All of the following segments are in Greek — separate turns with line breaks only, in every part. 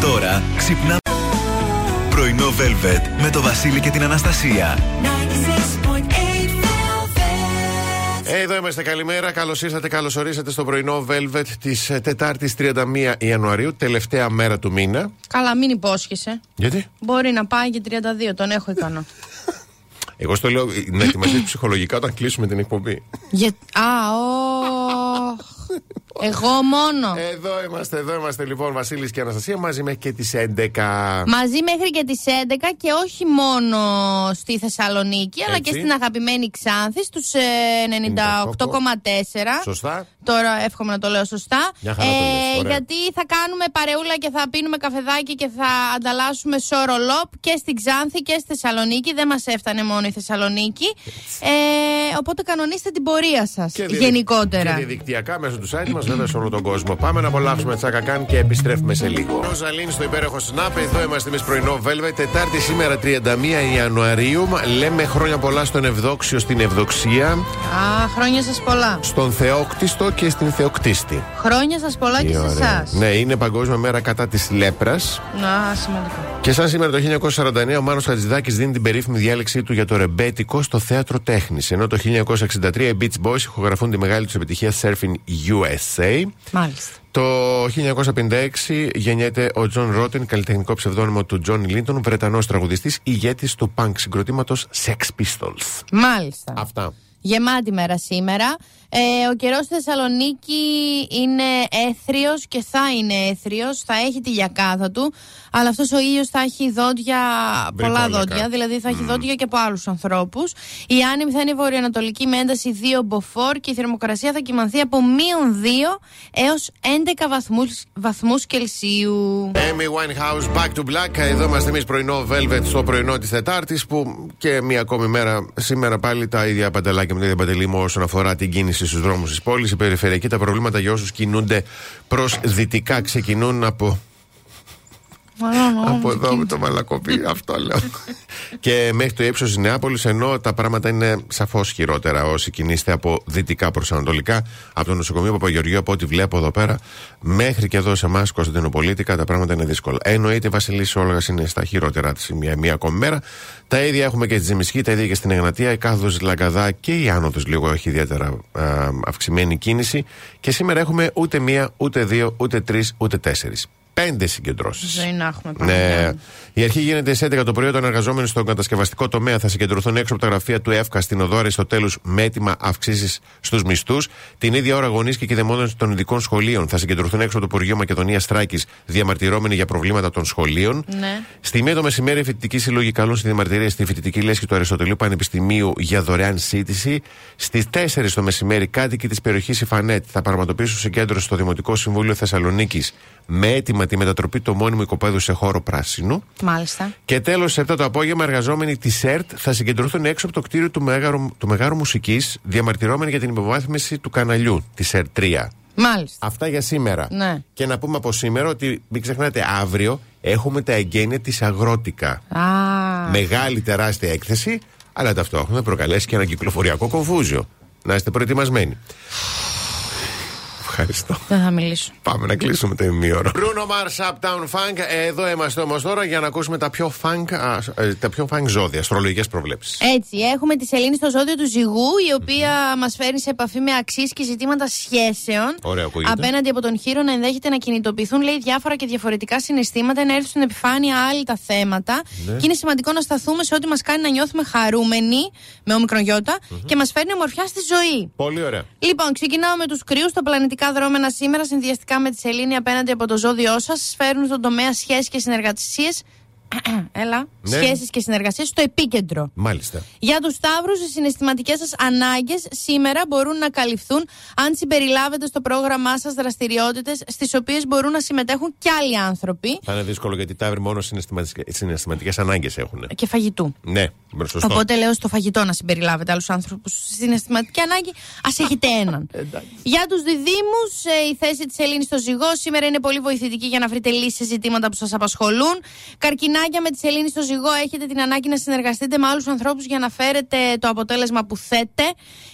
Τώρα ξυπνάμε. Πρωινό Velvet με το Βασίλη και την Αναστασία.
Ε, εδώ είμαστε, καλημέρα. Καλώς ήρθατε, καλώς ορίσατε στο πρωινό Velvet της Τετάρτης 31 Ιανουαρίου, τελευταία μέρα του μήνα.
Καλά, μην υπόσχεσαι.
Γιατί;
Μπορεί να πάει και 32, τον έχω ικανό.
Εγώ στο λέω να ετοιμαστεί ψυχολογικά όταν κλείσουμε την εκπομπή.
Για... Α, ο... Εγώ μόνο.
Εδώ είμαστε, εδώ είμαστε λοιπόν, Βασίλης και Αναστασία, μαζί μέχρι και τις 11.
Μαζί μέχρι και τις 11 και όχι μόνο στη Θεσσαλονίκη, αλλά και στην αγαπημένη Ξάνθη, στους 98,4.
Σωστά.
Τώρα εύχομαι να το λέω σωστά.
Μια χαρά το λες, ωραία.
γιατί θα κάνουμε παρεούλα και θα πίνουμε καφεδάκι και θα ανταλλάσσουμε σόρο λόπ και στην Ξάνθη και στη Θεσσαλονίκη. Δεν μας έφτανε μόνο η Θεσσαλονίκη. Ε, οπότε κανονίστε την πορεία σας
Και διαδικ-
γενικότερα.
Και διαδικτυακά μέσω του site μας, βέβαια σε όλο τον κόσμο. Πάμε να απολαύσουμε τσάκα καν και επιστρέφουμε σε λίγο. Ροζαλίν στο υπέροχο Snap, εδώ είμαστε εμείς πρωινό Velvet. Τετάρτη σήμερα 31 Ιανουαρίου. Λέμε χρόνια πολλά στον Ευδόξιο στην Ευδοξία,
Α, χρόνια σας πολλά.
στον Θεόκτιστο και στην Θεοκτίστη.
Χρόνια σας πολλά και
Τι
σε
ωραία.
εσάς.
Ναι, είναι Παγκόσμια Μέρα κατά της λέπρας.
Να, σημαντικό.
Και σαν σήμερα το 1949 ο Μάνος Χατζηδάκης δίνει την περίφημη διάλεξή του για το ρεμπέτικο στο θέατρο τέχνης. Ενώ το 1963 οι Beach Boys ηχογραφούν τη μεγάλη τους επιτυχία Surfing USA.
Μάλιστα.
Το 1956 γεννιέται ο Τζον Ρότεν, καλλιτεχνικό ψευδόνυμο του Τζον Λίντον, Βρετανός τραγουδιστής, ηγέτης του punk συγκροτήματος Sex Pistols.
Μάλιστα.
Αυτά.
Γεμάτη μέρα σήμερα. Ε, ο καιρός στη Θεσσαλονίκη είναι αίθριος και θα είναι αίθριος. Θα έχει τη λιακάδα του. Αλλά αυτός ο ήλιος θα έχει δόντια, πολλά
Βρικόλακα.
δόντια. Δηλαδή θα έχει δόντια και από άλλους ανθρώπους. Η άνεμη θα είναι βορειοανατολική με ένταση 2 μποφόρ και η θερμοκρασία θα κοιμανθεί από μείον 2 έως 11 βαθμούς, βαθμούς Κελσίου.
Amy Winehouse, Back to Black. Εδώ είμαστε εμείς πρωινό Velvet στο πρωινό της Τετάρτης. Που και μία ακόμη μέρα, σήμερα πάλι τα ίδια παντελάκια με τα ίδια παντελή μου όσον αφορά την κίνηση στους δρόμους της πόλης. Η περιφερειακή, τα προβλήματα για όσους κινούνται προς δυτικά ξεκινούν από από εδώ με το μαλακοπί, αυτό λέω. και μέχρι το ύψος της Νεάπολης, ενώ τα πράγματα είναι σαφώς χειρότερα όσοι κινείστε από δυτικά προς ανατολικά, από το νοσοκομείο Παπαγεωργίου, από ό,τι βλέπω εδώ πέρα, μέχρι και εδώ σε εμάς, Κωνσταντινοπολίτικα, τα πράγματα είναι δύσκολα. Εννοείται, Βασιλής Όλγα είναι στα χειρότερα της μία, μία ακόμη μέρα. Τα ίδια έχουμε και στη Ζημισκή, τα ίδια και στην Εγνατία, η κάθοδο Λαγκαδά και η άνοδος λίγο έχει ιδιαίτερα α, αυξημένη κίνηση. Και σήμερα έχουμε ούτε μία, ούτε δύο, ούτε τρεις, ούτε τέσσερις. Πέντε συγκεντρώσεις.
Ζωή να έχουμε
Ναι.
Παναγία.
Η αρχή γίνεται σε 11 το πρωί όταν εργαζόμενοι στον κατασκευαστικό τομέα θα συγκεντρωθούν έξω από τα γραφεία του ΕΦΚΑ στην Οδό Αριστοτέλου με έτοιμα αυξήσεις στους μισθούς. Την ίδια ώρα, γονείς και κυδεμόνε των ειδικών σχολείων θα συγκεντρωθούν έξω από το Υπουργείο Μακεδονίας Τράκη διαμαρτυρώμενοι για προβλήματα των σχολείων.
Ναι.
Στη μία το μεσημέρι, οι φοιτητικοί σύλλογοι καλούν στη διαμαρτυρία στη φοιτητική λέσχη του Αριστοτελείου Πανεπιστημίου για δωρεάν σύντηση. Στις 4 το μεσημέρι, κάτοικοι της περιοχής Ιφανέτ θα πραγματοποιήσουν συγκέντρωση στο Δημοτικό Συμβούλιο Θεσσαλονίκης με έτοιμα τη μετατροπή του μόνιμου οικοπαίδου σε χώρο πράσινου.
Μάλιστα.
Και τέλος, σε 7 το απόγευμα, εργαζόμενοι της ΕΡΤ θα συγκεντρωθούν έξω από το κτίριο του Μεγάρου, του Μεγάρου Μουσικής, διαμαρτυρώμενοι για την υποβάθμιση του καναλιού της ΕΡΤ 3.
Μάλιστα.
Αυτά για σήμερα.
Ναι.
Και να πούμε από σήμερα ότι μην ξεχνάτε, αύριο έχουμε τα εγγένεια της Αγρότικα.
Α,
Μεγάλη τεράστια έκθεση, αλλά ταυτόχρονα προκαλέσει και ένα κυκλοφοριακό κομφούζιο. Να είστε προετοιμασμένοι. Ευχαριστώ.
δεν θα μιλήσω.
Πάμε να κλείσουμε το ημίωρο. Bruno Mars Uptown Funk. Εδώ είμαστε όμως τώρα για να ακούσουμε τα πιο funk, α, ε, τα πιο funk ζώδια, αστρολογικές προβλέψεις.
Έτσι, έχουμε τη Σελήνη στο ζώδιο του ζυγού, η οποία μας φέρνει σε επαφή με αξίες και ζητήματα σχέσεων.
Ωραία, ακούγεται.
Απέναντι από τον χείρο να ενδέχεται να κινητοποιηθούν, λέει, διάφορα και διαφορετικά συναισθήματα, να έρθουν στην επιφάνεια άλλα τα θέματα.
Ναι.
Και είναι σημαντικό να σταθούμε σε ό,τι μας κάνει να νιώθουμε χαρούμενοι, με όμικρον γιώτα, και μας φέρνει ομορφιά στη ζωή.
Πολύ ωραία.
Λοιπόν, ξεκινάω με τους κρυού. Τα πλανητικά δρόμενα σήμερα, συνδυαστικά με τη Σελήνη απέναντι από το ζώδιό σας, φέρνουν στον τομέα σχέσεις και συνεργασίες. Έλα.
Ναι.
Σχέσεις και συνεργασίες στο επίκεντρο.
Μάλιστα.
Για τους Σταύρους, οι συναισθηματικές σας ανάγκες σήμερα μπορούν να καλυφθούν αν συμπεριλάβετε στο πρόγραμμά σας δραστηριότητες στις οποίες μπορούν να συμμετέχουν και άλλοι άνθρωποι
Θα είναι δύσκολο γιατί τα αύριο μόνο συναισθηματικές ανάγκες έχουν.
και φαγητού.
Ναι, σωστό.
Οπότε λέω στο φαγητό να συμπεριλάβετε άλλους άνθρωπους στη συναισθηματική ανάγκη. Α έχετε έναν. για τους διδύμους, η θέση της Σελήνης στο ζυγό σήμερα είναι πολύ βοηθητική για να βρείτε λύσεις σε ζητήματα που σας απασχολούν. Καρκινάκια με τη Σελήνη στο ζυγό ζυγό έχετε την ανάγκη να συνεργαστείτε με άλλους ανθρώπους για να φέρετε το αποτέλεσμα που θέτε.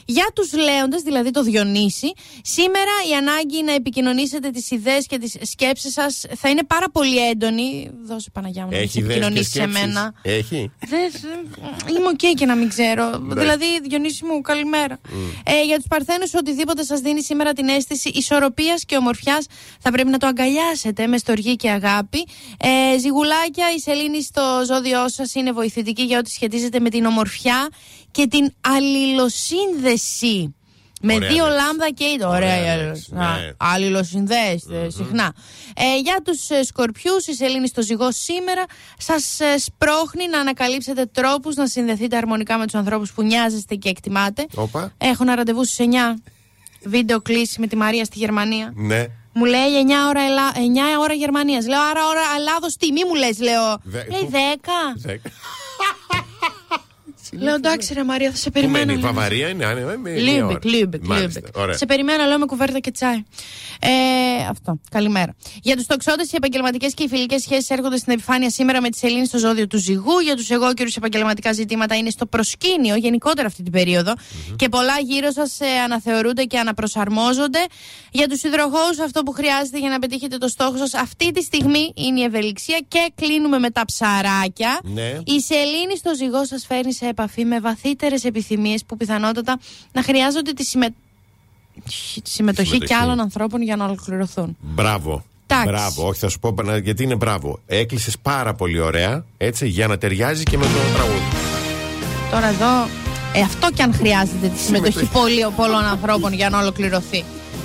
Για τους λέοντες, δηλαδή το Διονύση, σήμερα η ανάγκη να επικοινωνήσετε τις ιδέες και τις σκέψεις σας θα είναι πάρα πολύ έντονη. Δώσε Παναγιά μου να
Έχει
επικοινωνήσεις σε
σκέψεις;
μένα.
Έχει.
Δες, ε, είμαι οκ και να μην ξέρω. δηλαδή, Διονύση μου, καλημέρα. Ε, για τους Παρθένους, οτιδήποτε σας δίνει σήμερα την αίσθηση ισορροπίας και ομορφιάς, θα πρέπει να το αγκαλιάσετε με στοργή και αγάπη. Ε, ζυγουλάκια, η σελήνη στο ζώδιό σας είναι βοηθητική για ό,τι σχετίζεται με την ομορφιά και την αλληλοσύνδεση. Με
Ωραία
δύο
λέξη.
λάμδα και είδο.
Ωραία
Ωραία,
λέξη,
ωραία.
ναι.
Αλληλοσυνδέεστε συχνά. Ε, για τους ε, σκορπιούς, η σελήνη στο ζυγό σήμερα σας ε, σπρώχνει να ανακαλύψετε τρόπους να συνδεθείτε αρμονικά με τους ανθρώπους που νοιάζεστε και εκτιμάτε.
Όπα.
Έχω ένα ραντεβού στι 9. Βιντεοκλήση με τη Μαρία στη Γερμανία.
Ναι.
Μου λέει 9 ώρα, Ελλά... 9 ώρα Γερμανίας. Λέω άρα ώρα Ελλάδος τι, μη μου λες, λέω.
Δε-
Λέει
πού-
10.
Δέκα.
Λέω εντάξει, ρε Μαρία, θα σε
Πού
περιμένω.
μένει, η
λέω.
Βαβαρία είναι, αν είναι, με μία
Λίμπεκ,
ώρα.
Λίμπεκ,
Μάλιστα,
Λίμπεκ.
Ωραία.
Σε περιμένω, λέω με κουβέρτα και τσάι. Ε, αυτό. Καλημέρα. Για τους τοξότες, οι επαγγελματικές και οι φιλικές σχέσεις έρχονται στην επιφάνεια σήμερα με τη σελήνη στο ζώδιο του ζυγού. Για τους αιγόκερους, επαγγελματικά ζητήματα είναι στο προσκήνιο γενικότερα αυτή την περιοδο Και πολλά γύρω σας ε, αναθεωρούνται και αναπροσαρμόζονται. Για τους υδροχώου, αυτό που χρειάζεται για να πετύχετε το στόχο σας αυτή τη στιγμή είναι η ευελιξία. Και κλείνουμε με τα ψαράκια.
Ναι.
Η σελήνη στο ζυγό σας φέρνει σε επαφή με βαθύτερες επιθυμίες που πιθανότατα να χρειάζονται τη συμμε... τη συμμετοχή,
Συμμετοχή.
και άλλων ανθρώπων για να ολοκληρωθούν.
Μπράβο.
Εντάξει.
Μπράβο. Όχι, θα σου πω να- γιατί είναι μπράβο. Έκλεισες πάρα πολύ ωραία, έτσι, για να ταιριάζει και με το τραγούδι.
Τώρα εδώ, ε, αυτό και αν χρειάζεται τη συμμετοχή πολύ, πολλών ανθρώπων για να ολοκληρωθεί.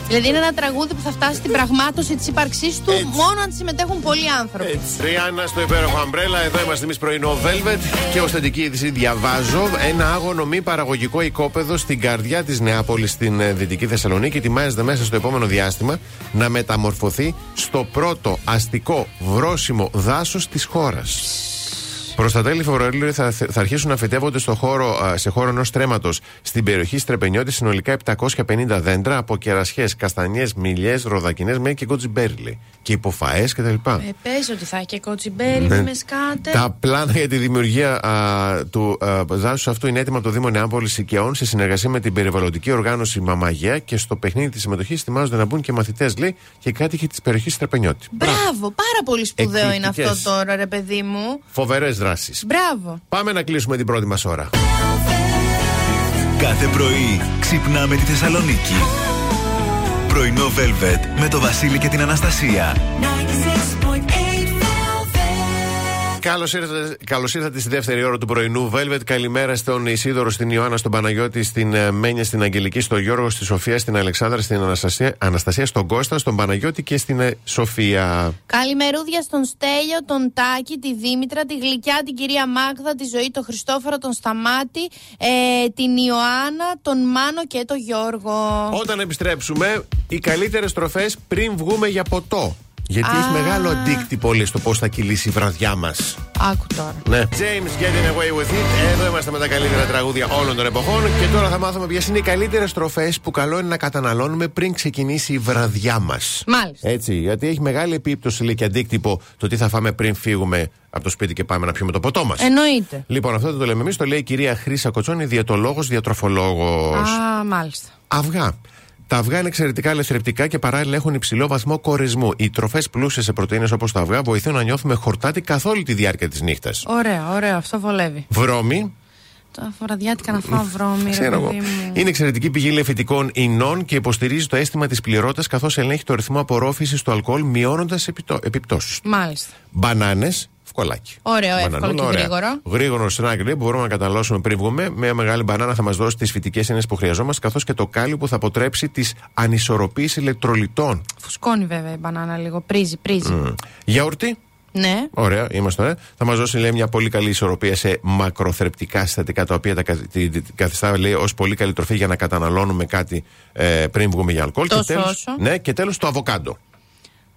Δηλαδή είναι ένα τραγούδι που θα φτάσει στην πραγμάτωση της ύπαρξής του
Έτσι.
μόνο αν συμμετέχουν πολλοί άνθρωποι.
Έτσι. Ριάννα στο υπέροχο Αμπρέλα, εδώ είμαστε εμείς πρωινό Velvet και ω θετική είδηση διαβάζω ένα άγωνο μη παραγωγικό οικόπεδο στην καρδιά της Νεάπολης στην ε, Δυτική Θεσσαλονίκη. Ετοιμάζεται μέσα στο επόμενο διάστημα να μεταμορφωθεί στο πρώτο αστικό βρόσιμο δάσος της χώρας. Προς τα τέλη Φεβρουαρίου θα, θα αρχίσουν να φυτεύονται στο χώρο, α, σε χώρο ενός τρέματο στην περιοχή Στρεπενιώτη συνολικά 750 δέντρα από κερασιές, καστανιές, μιλιές, ροδακινές μέχρι και κότσιμπέρι. λέει. Και υποφαές κτλ.
Ε, πες ότι θα έχει και κοτσιμπέρι
Ναι.
μες σκάτε.
Τα πλάνα για τη δημιουργία α, του δάσους αυτού είναι έτοιμα από το Δήμο Νεάπολης Οικαιών σε συνεργασία με την περιβαλλοντική οργάνωση Μαμαγία και στο παιχνίδι της συμμετοχής ετοιμάζονται να μπουν και μαθητές, λέει, και κάτοικοι της περιοχής Τρεπενιώτη.
Μπράβο, πάρα πολύ σπουδαίο είναι
Εκπληκτικές.
αυτό τώρα, ρε παιδί μου.
Φοβερές δράσει.
Μπράβο.
Πάμε να κλείσουμε την πρώτη μας ώρα.
Κάθε πρωί ξυπνάμε τη Θεσσαλονίκη. Πρωινό Velvet με το Βασίλη και την Αναστασία.
Καλώς ήρθατε, καλώς ήρθατε στη δεύτερη ώρα του πρωινού Velvet. Καλημέρα στον Ισίδωρο, στην Ιωάννα, στον Παναγιώτη, στην ε, Μένια, στην Αγγελική, στον Γιώργο, στη Σοφία, στην Αλεξάνδρα, στην Αναστασία, Αναστασία στον Κώστα, στον Παναγιώτη και στην ε, Σοφία.
Καλημερούδια στον Στέλιο, τον Τάκη, τη Δήμητρα, τη Γλυκιά, την κυρία Μάγδα, τη Ζωή, τον Χριστόφορο, τον Σταμάτη, ε, την Ιωάννα, τον Μάνο και τον Γιώργο.
Όταν επιστρέψουμε, οι καλύτερες τροφέ πριν βγούμε για ποτό. Γιατί
Α.
έχει μεγάλο αντίκτυπο λέει, στο πώς θα κυλήσει η βραδιά μας.
Άκου τώρα.
Ναι. James, getting away with it. Εδώ είμαστε με τα καλύτερα τραγούδια όλων των εποχών. Και τώρα θα μάθουμε ποιες είναι οι καλύτερες τροφέ που καλό είναι να καταναλώνουμε πριν ξεκινήσει η βραδιά μας.
Μάλιστα.
Έτσι, γιατί έχει μεγάλη επίπτωση λέει, και αντίκτυπο το τι θα φάμε πριν φύγουμε από το σπίτι και πάμε να πιούμε το ποτό μας.
Εννοείται.
Λοιπόν, αυτό δεν το λέμε εμείς, το λέει η κυρία Χρήσα Κοτσόνη, διαιτολόγος, διατροφολόγος.
Α, μάλιστα.
Αυγά. Τα αυγά είναι εξαιρετικά ελευθερευτικά και παράλληλα έχουν υψηλό βαθμό κορεσμού. Οι τροφές πλούσιες σε πρωτενε όπως τα αυγά βοηθούν να νιώθουμε χορτάτη καθ' όλη τη διάρκεια της νύχτας.
Ωραίο, ωραίο, αυτό βολεύει.
Βρώμη,
Τα βραδιάτικα να φάω βρώμη, ρε
ξέρω εγώ,
παιδί μου.
είναι εξαιρετική πηγή λεφητικών ινών και υποστηρίζει το αίσθημα της πληρότητα καθώς ελέγχει το ρυθμό απορρόφησης του αλκοόλ μειώνοντας επιπτώσεις.
Μάλιστα.
Μπανάνες, ευκολάκι.
Ωραίο, εύκολο
Μπανανούλα,
και
ωραία.
γρήγορο.
Γρήγορο σνακ λέει, που μπορούμε να καταναλώσουμε πριν βγούμε. Μια μεγάλη μπανάνα θα μας δώσει τις φυτικές έννοιες που χρειαζόμαστε, καθώς και το κάλιο που θα αποτρέψει τις ανισορροπίες ηλεκτρολιτών.
Φουσκώνει βέβαια η μπανάνα λίγο. Πρίζει, πρίζει.
Μμ. Γιαουρτί,
Ναι.
Ωραία, είμαστε ωραία. Θα μας δώσει λέει, μια πολύ καλή ισορροπία σε μακροθρεπτικά συστατικά τα οποία τα καθ- τη- τη- καθιστά λέει, ως πολύ καλή τροφή για να καταναλώνουμε κάτι ε, πριν βγούμε για αλκοόλ.
Τόσο
και τέλος,
όσο.
ναι, και τέλος το αβοκάντο.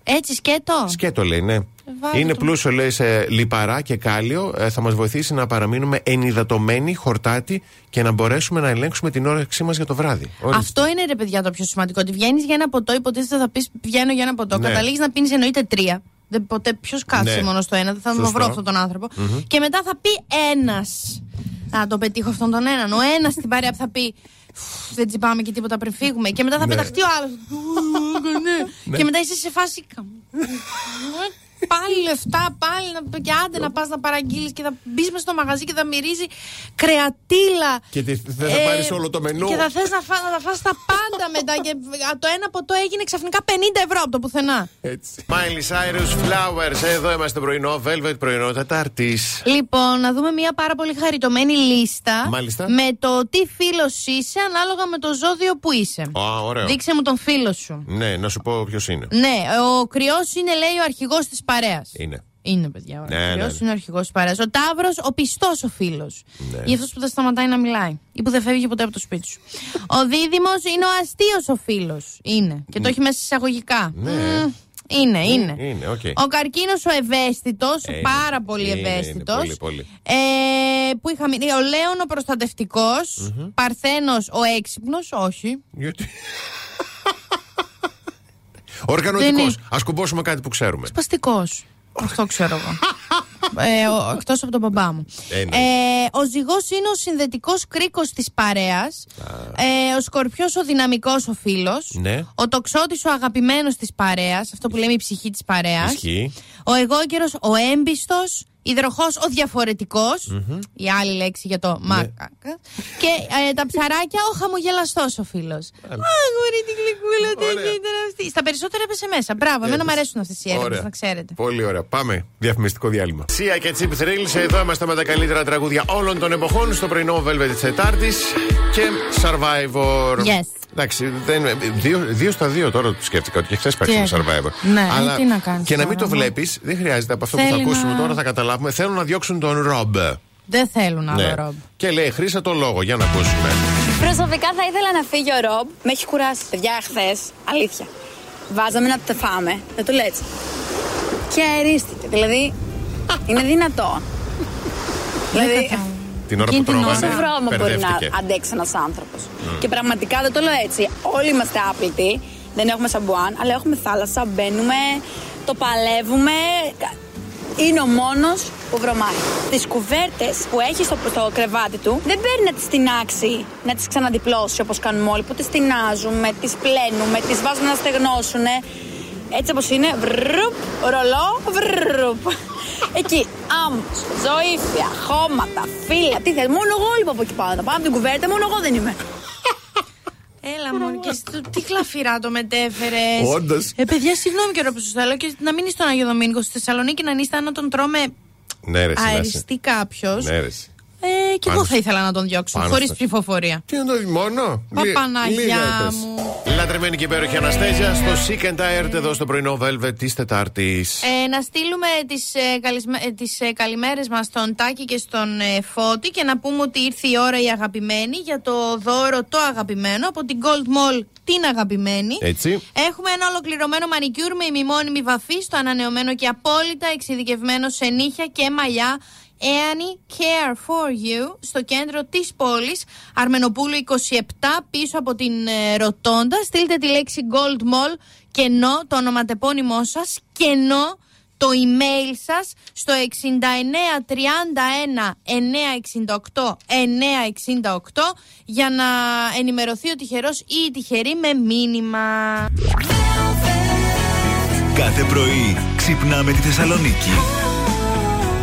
Έτσι σκέτο;
Σκέτο λέει, ναι.
Βάλε
Είναι
το.
πλούσιο λέει σε λιπαρά και κάλιο. Ε, θα μας βοηθήσει να παραμείνουμε ενυδατωμένοι, χορτάτοι και να μπορέσουμε να ελέγξουμε την όρεξή μας για το βράδυ. Ορίστε.
Αυτό είναι ρε παιδιά το πιο σημαντικό. Ότι βγαίνεις για ένα ποτό, υποτίθεται θα πεις βγαίνω για ένα ποτό.
Ναι.
Καταλήγεις να πίνεις εννοείται τρία. Δεν, ποτέ ποιος κάθεται
Ναι.
μόνος στο ένα. Δεν θα τον
Σωστό.
βρω αυτόν τον άνθρωπο. Και μετά θα πει ένας. Να τον πετύχω αυτόν τον έναν. Ο ένας στην παρέα που θα πει. «Φου, Δεν τσιπάμε και τίποτα πριν φύγουμε. Και μετά θα
Ναι.
πεταχτεί ο άλλος. Και μετά είσαι σε φάση. Πάλι λεφτά, πάλι να, και άντε να πας να παραγγείλεις και θα μπεις με στο μαγαζί και θα μυρίζει κρεατήλα.
Και τι- θες να πάρεις όλο το μενού.
Και θα θες να, φά, να τα φας τα πάντα μετά. Και α, το ένα ποτό έγινε ξαφνικά 50 ευρώ από το πουθενά.
Έτσι. Miley Cyrus Flowers. Εδώ είμαστε πρωινό Velvet, πρωινό Τετάρτη.
Λοιπόν, να δούμε μια πάρα πολύ χαριτωμένη λίστα.
Μάλιστα.
Με το τι φίλος είσαι ανάλογα με το ζώδιο που είσαι.
Α, ωραίο.
Δείξε μου τον φίλο σου.
Ναι, να σου πω ποιος είναι.
Ναι, ο κρυός είναι, λέει, ο αρχηγός της παρέας.
Είναι.
Είναι, παιδιά. Ο
Ναι,
κρυός
ναι, ναι.
είναι ο αρχηγός της παρέας. Ο Ταύρος, ο πιστός ο φίλος.
Ναι.
Ή αυτό που δεν σταματάει να μιλάει. Ή που δεν φεύγει ποτέ από το σπίτι σου. ο Δίδυμος είναι ο αστείος ο φίλος. Είναι. Και το έχει μέσα εισαγωγικά.
Ναι.
Μμ, Είναι, είναι.
Είναι, οκ.
Ο καρκίνος ο ευαίσθητος,
Ε, είναι.
πάρα πολύ
Είναι, είναι,
ευαίσθητος.
πολύ, πολύ.
Ε, που είχαμε, ο Λέων ο προστατευτικός. Ο Παρθένος ο έξυπνος, όχι.
Γιατί; Οργανωτικός.
Δεν είναι.
Να κουμπώσουμε κάτι που ξέρουμε.
Σπαστικός. Αυτό ξέρω εγώ. ε, ο- εκτός από τον μπαμπά μου.
Ε, ναι.
Ε, ο ζυγός είναι ο συνδετικός κρίκος της παρέας. Ε, ο σκορπιός ο δυναμικός ο φίλος.
Ναι.
Ο τοξότης ο αγαπημένος της παρέας. Αυτό που λέμε η ψυχή της παρέας.
Ισχύει.
Ο εγώκερος ο έμπιστος. Υδροχός ο διαφορετικός Η άλλη λέξη για
Ναι.
το μάκα. Και ε, τα ψαράκια ο χαμογελαστός ο φίλος Αγόρι την γλυκούλα
Ωραία.
τέτοια ήταν αυτή. Στα περισσότερα έπεσε μέσα. Μπράβο, εμένα μου
Έπεσε.
αρέσουν αυτές οι έρευνες,
Ωραία.
να ξέρετε.
Πολύ ωραία. Πάμε. Διαφημιστικό διάλειμμα. Σία και Τσίπ Thrills. Εδώ είμαστε με τα καλύτερα τραγούδια όλων των εποχών στο πρωινό Velvet της Τετάρτης και Survivor.
Yes.
Εντάξει, δεν, δύο, δύο στα δύο τώρα το σκέφτηκα ότι και χθες παίξαμε
έκανε.
Survivor.
Ναι, ε, τι να κάνεις
Και να μην
τώρα,
το
μα.
βλέπεις, δεν χρειάζεται από αυτό που
Θέλει
θα ακούσουμε
να-
τώρα, θα καταλάβουμε. Θέλουν να διώξουν τον Ρομπ.
Δεν θέλουν άλλο
Ναι.
ρομπ.
Και λέει, χρήσα το λόγο, για να ακούσουμε.
Προσωπικά θα ήθελα να φύγει ο Ρομπ. Με έχει κουράσει. Παιδιά, χθες, αλήθεια. Βάζαμε να το φάμε. Δεν το λέει. Και αερίστηκε. Δηλαδή, είναι δυνατόν. δηλαδή,
Την ώρα που
Εκείνη την ώρα.
τρώγανε,
πόσο βρώμα μπορεί
μπερδεύτηκε.
να αντέξει ένας άνθρωπος. Και πραγματικά δεν το λέω έτσι. Όλοι είμαστε άπλητοι. Δεν έχουμε σαμπουάν, αλλά έχουμε θάλασσα, μπαίνουμε, το παλεύουμε. Είναι ο μόνος που βρωμάει. Τις κουβέρτες που έχει στο, στο κρεβάτι του δεν παίρνει να τις τεινάξει, να τις ξαναδιπλώσει όπως κάνουμε όλοι. Που τις τεινάζουμε, τις πλένουμε, τις βάζουμε να στεγνώσουν. Έτσι όπως είναι, βρουπ, ρολό, βρουπ. Εκεί, άμμο, ζωήφια, χώματα, φύλλα. Τι θες, μόνο εγώ λοιπόν από εκεί πάνω. Πάω από την κουβέρτα, μόνο εγώ δεν είμαι.
Έλα μου, και εσύ, το- τι κλαφυρά το μετέφερες.
Όντως.
Ε, παιδιά, συγγνώμη και που σας θέλω και να μην είσαι στον Αγιο Δομήνικο στη Θεσσαλονίκη να είστε να τον τρώμε
Ναι, ρε, εσύ, να είσαι.
αεριστεί κάποιος.
Ναι, ρε, εσύ.
Ε, και
Πάνω
εγώ
στο-
θα ήθελα να τον διώξω
πάνω
χωρίς
στο-
ψηφοφορία.
Τι να το δει μόνο.
Μα
Λί-
Παναγιά
λίγα είπες.
μου.
Λατρεμένη και υπέροχη Αναστέζια στο Sick and Tired εδώ στο πρωινό Velvet της Τετάρτης.
Ε, να στείλουμε τις, ε, καλισμέ- ε, τις ε, καλημέρες μας στον Τάκη και στον ε, Φώτη και να πούμε ότι ήρθε η ώρα η αγαπημένη για το δώρο το αγαπημένο από την Gold Mall την αγαπημένη.
Έτσι.
Έχουμε ένα ολοκληρωμένο μανικιούρ με ημιμόνιμη βαφή στο ανανεωμένο και απόλυτα εξειδικευμένο σε νύχια και μαλλιά Annie Care for You στο κέντρο της πόλης Αρμενοπούλου 27 πίσω από την ε, Ροτόντα στείλτε τη λέξη Gold Mall κενό το ονοματεπώνυμό σας κενό το email σας στο 6931 968 968 για να ενημερωθεί ο τυχερός ή η τυχερή με μήνυμα.
Κάθε πρωί ξυπνάμε τη Θεσσαλονίκη.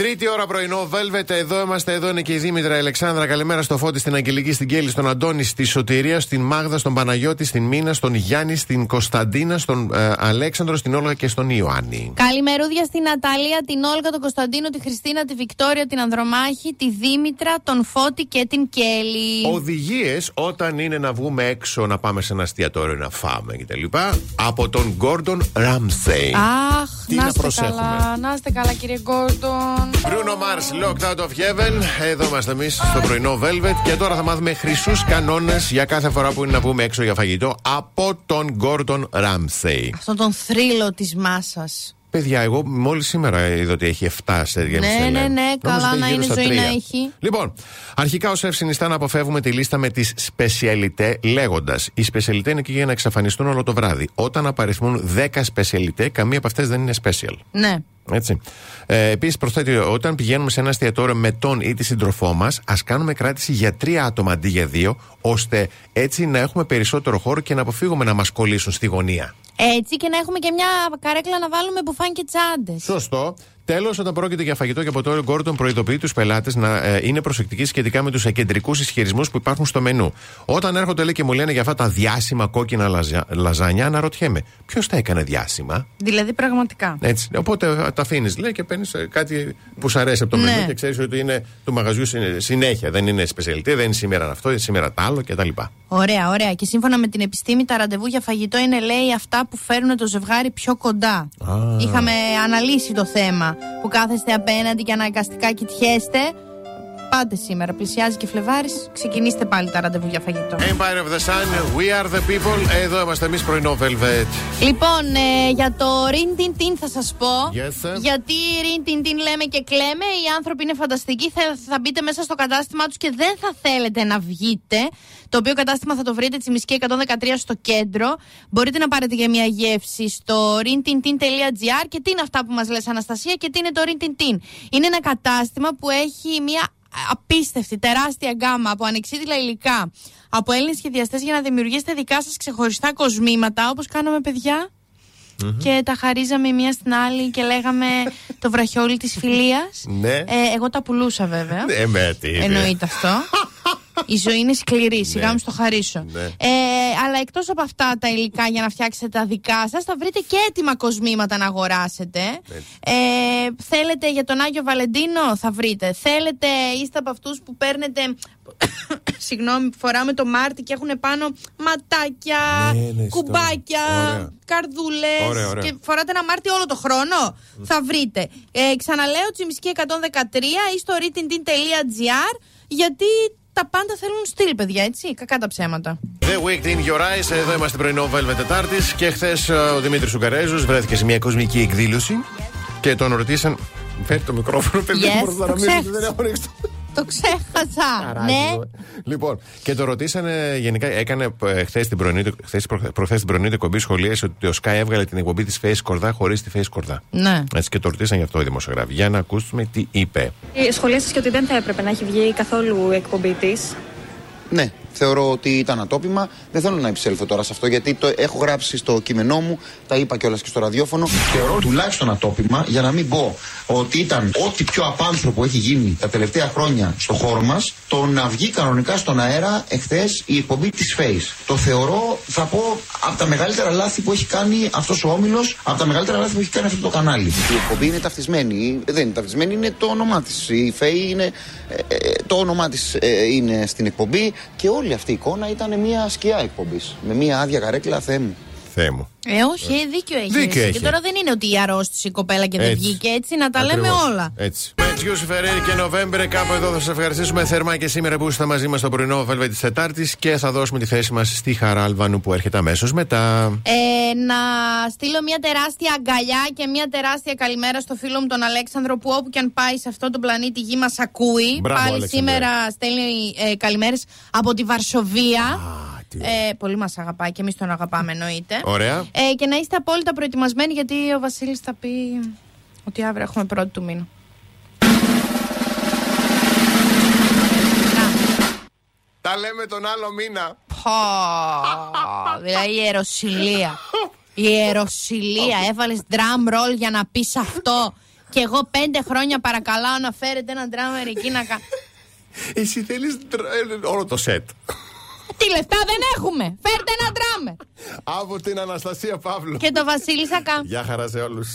Τρίτη ώρα πρωινό, Velvet. Εδώ είμαστε, εδώ είναι και η Δήμητρα η Αλεξάνδρα. Καλημέρα στο Φώτη, στην Αγγελική, στην Κέλλη, στον Αντώνη, στη Σωτηρία, στην Μάγδα, στον Παναγιώτη, στην Μίνα, στον Γιάννη, στην Κωνσταντίνα, στον ε, Αλέξανδρο, στην Όλγα και στον Ιωάννη.
Καλημερούδια στην Ναταλία, την Όλγα, τον Κωνσταντίνο, τη Χριστίνα, τη Βικτόρια, την Ανδρομάχη, τη Δήμητρα, τον Φώτη και την Κέλλη.
Οδηγίες όταν είναι να βγούμε έξω, να πάμε σε ένα εστιατόριο να φάμε κτλ. Από τον Γκόρντον Ράμσεϊ.
Αχ,
Τι
να
να
είστε
προσέχουμε.
καλά, να είστε καλά κύριε Γκόρντον.
Bruno Mars, Locked Out of Heaven. Εδώ είμαστε εμείς στο πρωινό Velvet. Και τώρα θα μάθουμε χρυσούς κανόνες για κάθε φορά που είναι να βγούμε έξω για φαγητό από τον Gordon Ramsay.
Αυτόν τον θρύλο της μάσας.
Παιδιά, εγώ μόλις σήμερα είδα ότι έχει 7 αστέρια.
Ναι,
Michelin.
ναι, ναι,
Νόμιζα
καλά
ότι
να
γύρω
είναι
στα
ζωή
τρία.
να έχει.
Λοιπόν, αρχικά ως ΕΦ συνιστά να αποφεύγουμε τη λίστα με τις σπεσιαλιτέ λέγοντας. Οι σπεσιαλιτέ είναι εκεί για να εξαφανιστούν όλο το βράδυ. Όταν απαριθμούν 10 σπεσιαλιτέ, καμία από αυτές δεν είναι special.
Ναι.
Έτσι. Ε, Επίσης, προσθέτει, όταν πηγαίνουμε σε ένα εστιατόριο με τον ή τη σύντροφό μας, ας κάνουμε κράτηση για τρία άτομα αντί για δύο, ώστε έτσι να έχουμε περισσότερο χώρο και να αποφύγουμε να μας κολλήσουν στη γωνία.
Έτσι και να έχουμε και μια καρέκλα να βάλουμε μπουφάν και τσάντες.
Σωστό. Τέλος, όταν πρόκειται για φαγητό και ποτό, ο Γκόρντον προειδοποιεί τους πελάτες να ε, είναι προσεκτικοί σχετικά με τους εκεντρικούς ισχυρισμούς που υπάρχουν στο μενού. Όταν έρχονται λέει, και μου λένε για αυτά τα διάσημα κόκκινα λαζα, λαζάνια, αναρωτιέμαι, ποιος τα έκανε διάσημα;
Δηλαδή πραγματικά.
Έτσι. Οπότε ε, τα αφήνεις, λέει, και παίρνεις κάτι που σου αρέσει από το
Ναι.
μενού και ξέρεις ότι είναι του μαγαζιού συνε- συνέχεια. Δεν είναι σπεσιαλιτέ, δεν είναι σήμερα αυτό, είναι σήμερα τα άλλο κτλ.
Ωραία, ωραία. Και σύμφωνα με την επιστήμη, τα ραντεβού για φαγητό είναι, λέει, αυτά που φέρνουν το ζευγάρι πιο κοντά. Είχαμε αναλύσει το θέμα. Που κάθεστε απέναντι και αναγκαστικά κοιτιέστε. Πάτε σήμερα, πλησιάζει και Φλεβάρης. Ξεκινήστε πάλι τα ραντεβού για φαγητό.
Empire of the Sun, we are the people. Εδώ είμαστε εμείς πρωινό Velvet.
Λοιπόν, ε, για το rin tin tin θα σας πω.
Yes, sir.
γιατί rin tin tin λέμε και κλαίμε. Οι άνθρωποι είναι φανταστικοί. Θα, θα μπείτε μέσα στο κατάστημά τους και δεν θα θέλετε να βγείτε. Το οποίο κατάστημα θα το βρείτε Τσιμισκή 113 στο κέντρο. Μπορείτε να πάρετε για μια γεύση στο rintintin.gr. Και τι είναι αυτά που μας λες Αναστασία και τι είναι το rintintin. Είναι ένα κατάστημα που έχει μια απίστευτη, τεράστια γκάμα από ανεξίδηλα υλικά από Έλληνες σχεδιαστές για να δημιουργήσετε δικά σας ξεχωριστά κοσμήματα όπως κάναμε παιδιά; Και τα χαρίζαμε η μία στην άλλη και λέγαμε το βραχιόλι της φιλίας.
Ναι.
Ε, εγώ τα πουλούσα βέβαια.
Ε, με τι.
Εννοείται αυτό. Η ζωή είναι σκληρή, σιγά
Ναι.
μου στο χαρίσω.
Ναι.
Ε, αλλά εκτός από αυτά τα υλικά για να φτιάξετε τα δικά σας, θα βρείτε και έτοιμα κοσμήματα να αγοράσετε. Ε, θέλετε για τον Άγιο Βαλεντίνο, θα βρείτε. Θέλετε, είστε από αυτούς που παίρνετε, συγγνώμη, που φοράμε το Μάρτι και έχουν πάνω ματάκια,
Ναι, ναι, στο-
κουμπάκια,
Ωραία.
καρδούλες
Ωραία, ωραία.
και φοράτε ένα Μάρτι όλο το χρόνο. Θα βρείτε. Ε, ξαναλέω, Τσιμισκή 113 ή στο ritintin.gr γιατί τα πάντα θέλουν στυλ, παιδιά, έτσι. Κακά τα ψέματα.
The Week in Your Eyes. Εδώ είμαστε πρωινό Velvet Τετάρτης. Και χθες ο Δημήτρης Σουγκαρέζο βρέθηκε σε μια κοσμική εκδήλωση και τον ρωτήσαν. Φέρει το μικρόφωνο, παιδί
Yes,
μου, μπορούσα να
το
μιλήσω,
ξέχασα.
δεν έχω ρίξει το-
Το ξέχασα.
Καράκι
ναι.
μου. Λοιπόν, και το ρωτήσανε γενικά, έκανε ε, χθες την πρωινή, του- χθες, προχ- προχθές την πρωινή του εκπομπή σχολίασε ότι ο Sky έβγαλε την εκπομπή της Face Κορδά χωρίς τη Face Κορδά.
Ναι.
Έτσι και το ρωτήσαν γι' αυτό οι δημοσιογράφοι. Για να ακούσουμε τι είπε.
Ε, Σχολίασες και ότι δεν θα έπρεπε να έχει βγει καθόλου η εκπομπή της.
Ναι, θεωρώ ότι ήταν ατόπιμα. Δεν θέλω να επισέλθω τώρα σε αυτό γιατί το έχω γράψει στο κείμενό μου, τα είπα κιόλας και στο ραδιόφωνο. Θεωρώ τουλάχιστον ατόπιμα για να μην πω ότι ήταν ό,τι πιο απάνθρωπο έχει γίνει τα τελευταία χρόνια στο χώρο μας το να βγει κανονικά στον αέρα εχθές η εκπομπή της Face. Το θεωρώ, θα πω, από τα μεγαλύτερα λάθη που έχει κάνει αυτός ο όμιλος, από τα μεγαλύτερα λάθη που έχει κάνει αυτό το κανάλι. Η εκπομπή είναι ταυτισμένη. Δεν είναι ταυτισμένη, είναι το όνομά της. Η Φέη είναι. ε, ε, το όνομά της είναι στην εκπομπή και όλη αυτή η εικόνα ήταν μια σκιά εκπομπής. Με μια άδεια καρέκλα, Θεέ μου.
Θεέ μου.
Ε, όχι, ε, δίκιο έχεις.
Δίκιο
εσύ.
έχει.
Και τώρα δεν είναι ότι αρρώστησε η κοπέλα και δεν
Έτσι.
βγήκε έτσι, να τα λέμε
Ακριβώς.
όλα.
Έτσι. Με Γιούσι Φεραίρη και Νοβέμπρε, κάπου εδώ θα σας ευχαριστήσουμε θερμά και σήμερα που είστε μαζί μας στο πρωινό Velvet της Τετάρτης και θα δώσουμε τη θέση μας στη Χαρά Αλβανού που έρχεται αμέσως μετά.
Ε, να στείλω μια τεράστια αγκαλιά και μια τεράστια καλημέρα στο φίλο μου τον Αλέξανδρο που όπου και αν πάει σε αυτόν τον πλανήτη γη μας ακούει.
Μπράβο,
Πάλι
Αλέξανδρε.
σήμερα στέλνει ε, καλημέρες από τη Βαρσοβία.
τι
ε, πολύ μας αγαπάει και εμείς τον αγαπάμε εννοείται.
Ωραία.
Ε, και να είστε απόλυτα προετοιμασμένοι γιατί ο Βασίλης θα πει ότι αύριο έχουμε πρώτη του μήνα.
Τα λέμε τον άλλο μήνα.
Πω, δηλαδή η ιεροσιλία. Η ιεροσιλία. Έβαλες drum roll για να πεις αυτό. Και εγώ πέντε χρόνια παρακαλάω να φέρετε έναν drummer εκεί να κάνει.
Εσύ θέλεις όλο το σετ.
Τι λεφτά δεν έχουμε! Φέρτε ένα drummer!
Από την Αναστασία Παύλου.
Και το Βασίλη Σακά.
Γεια χαρά σε όλους.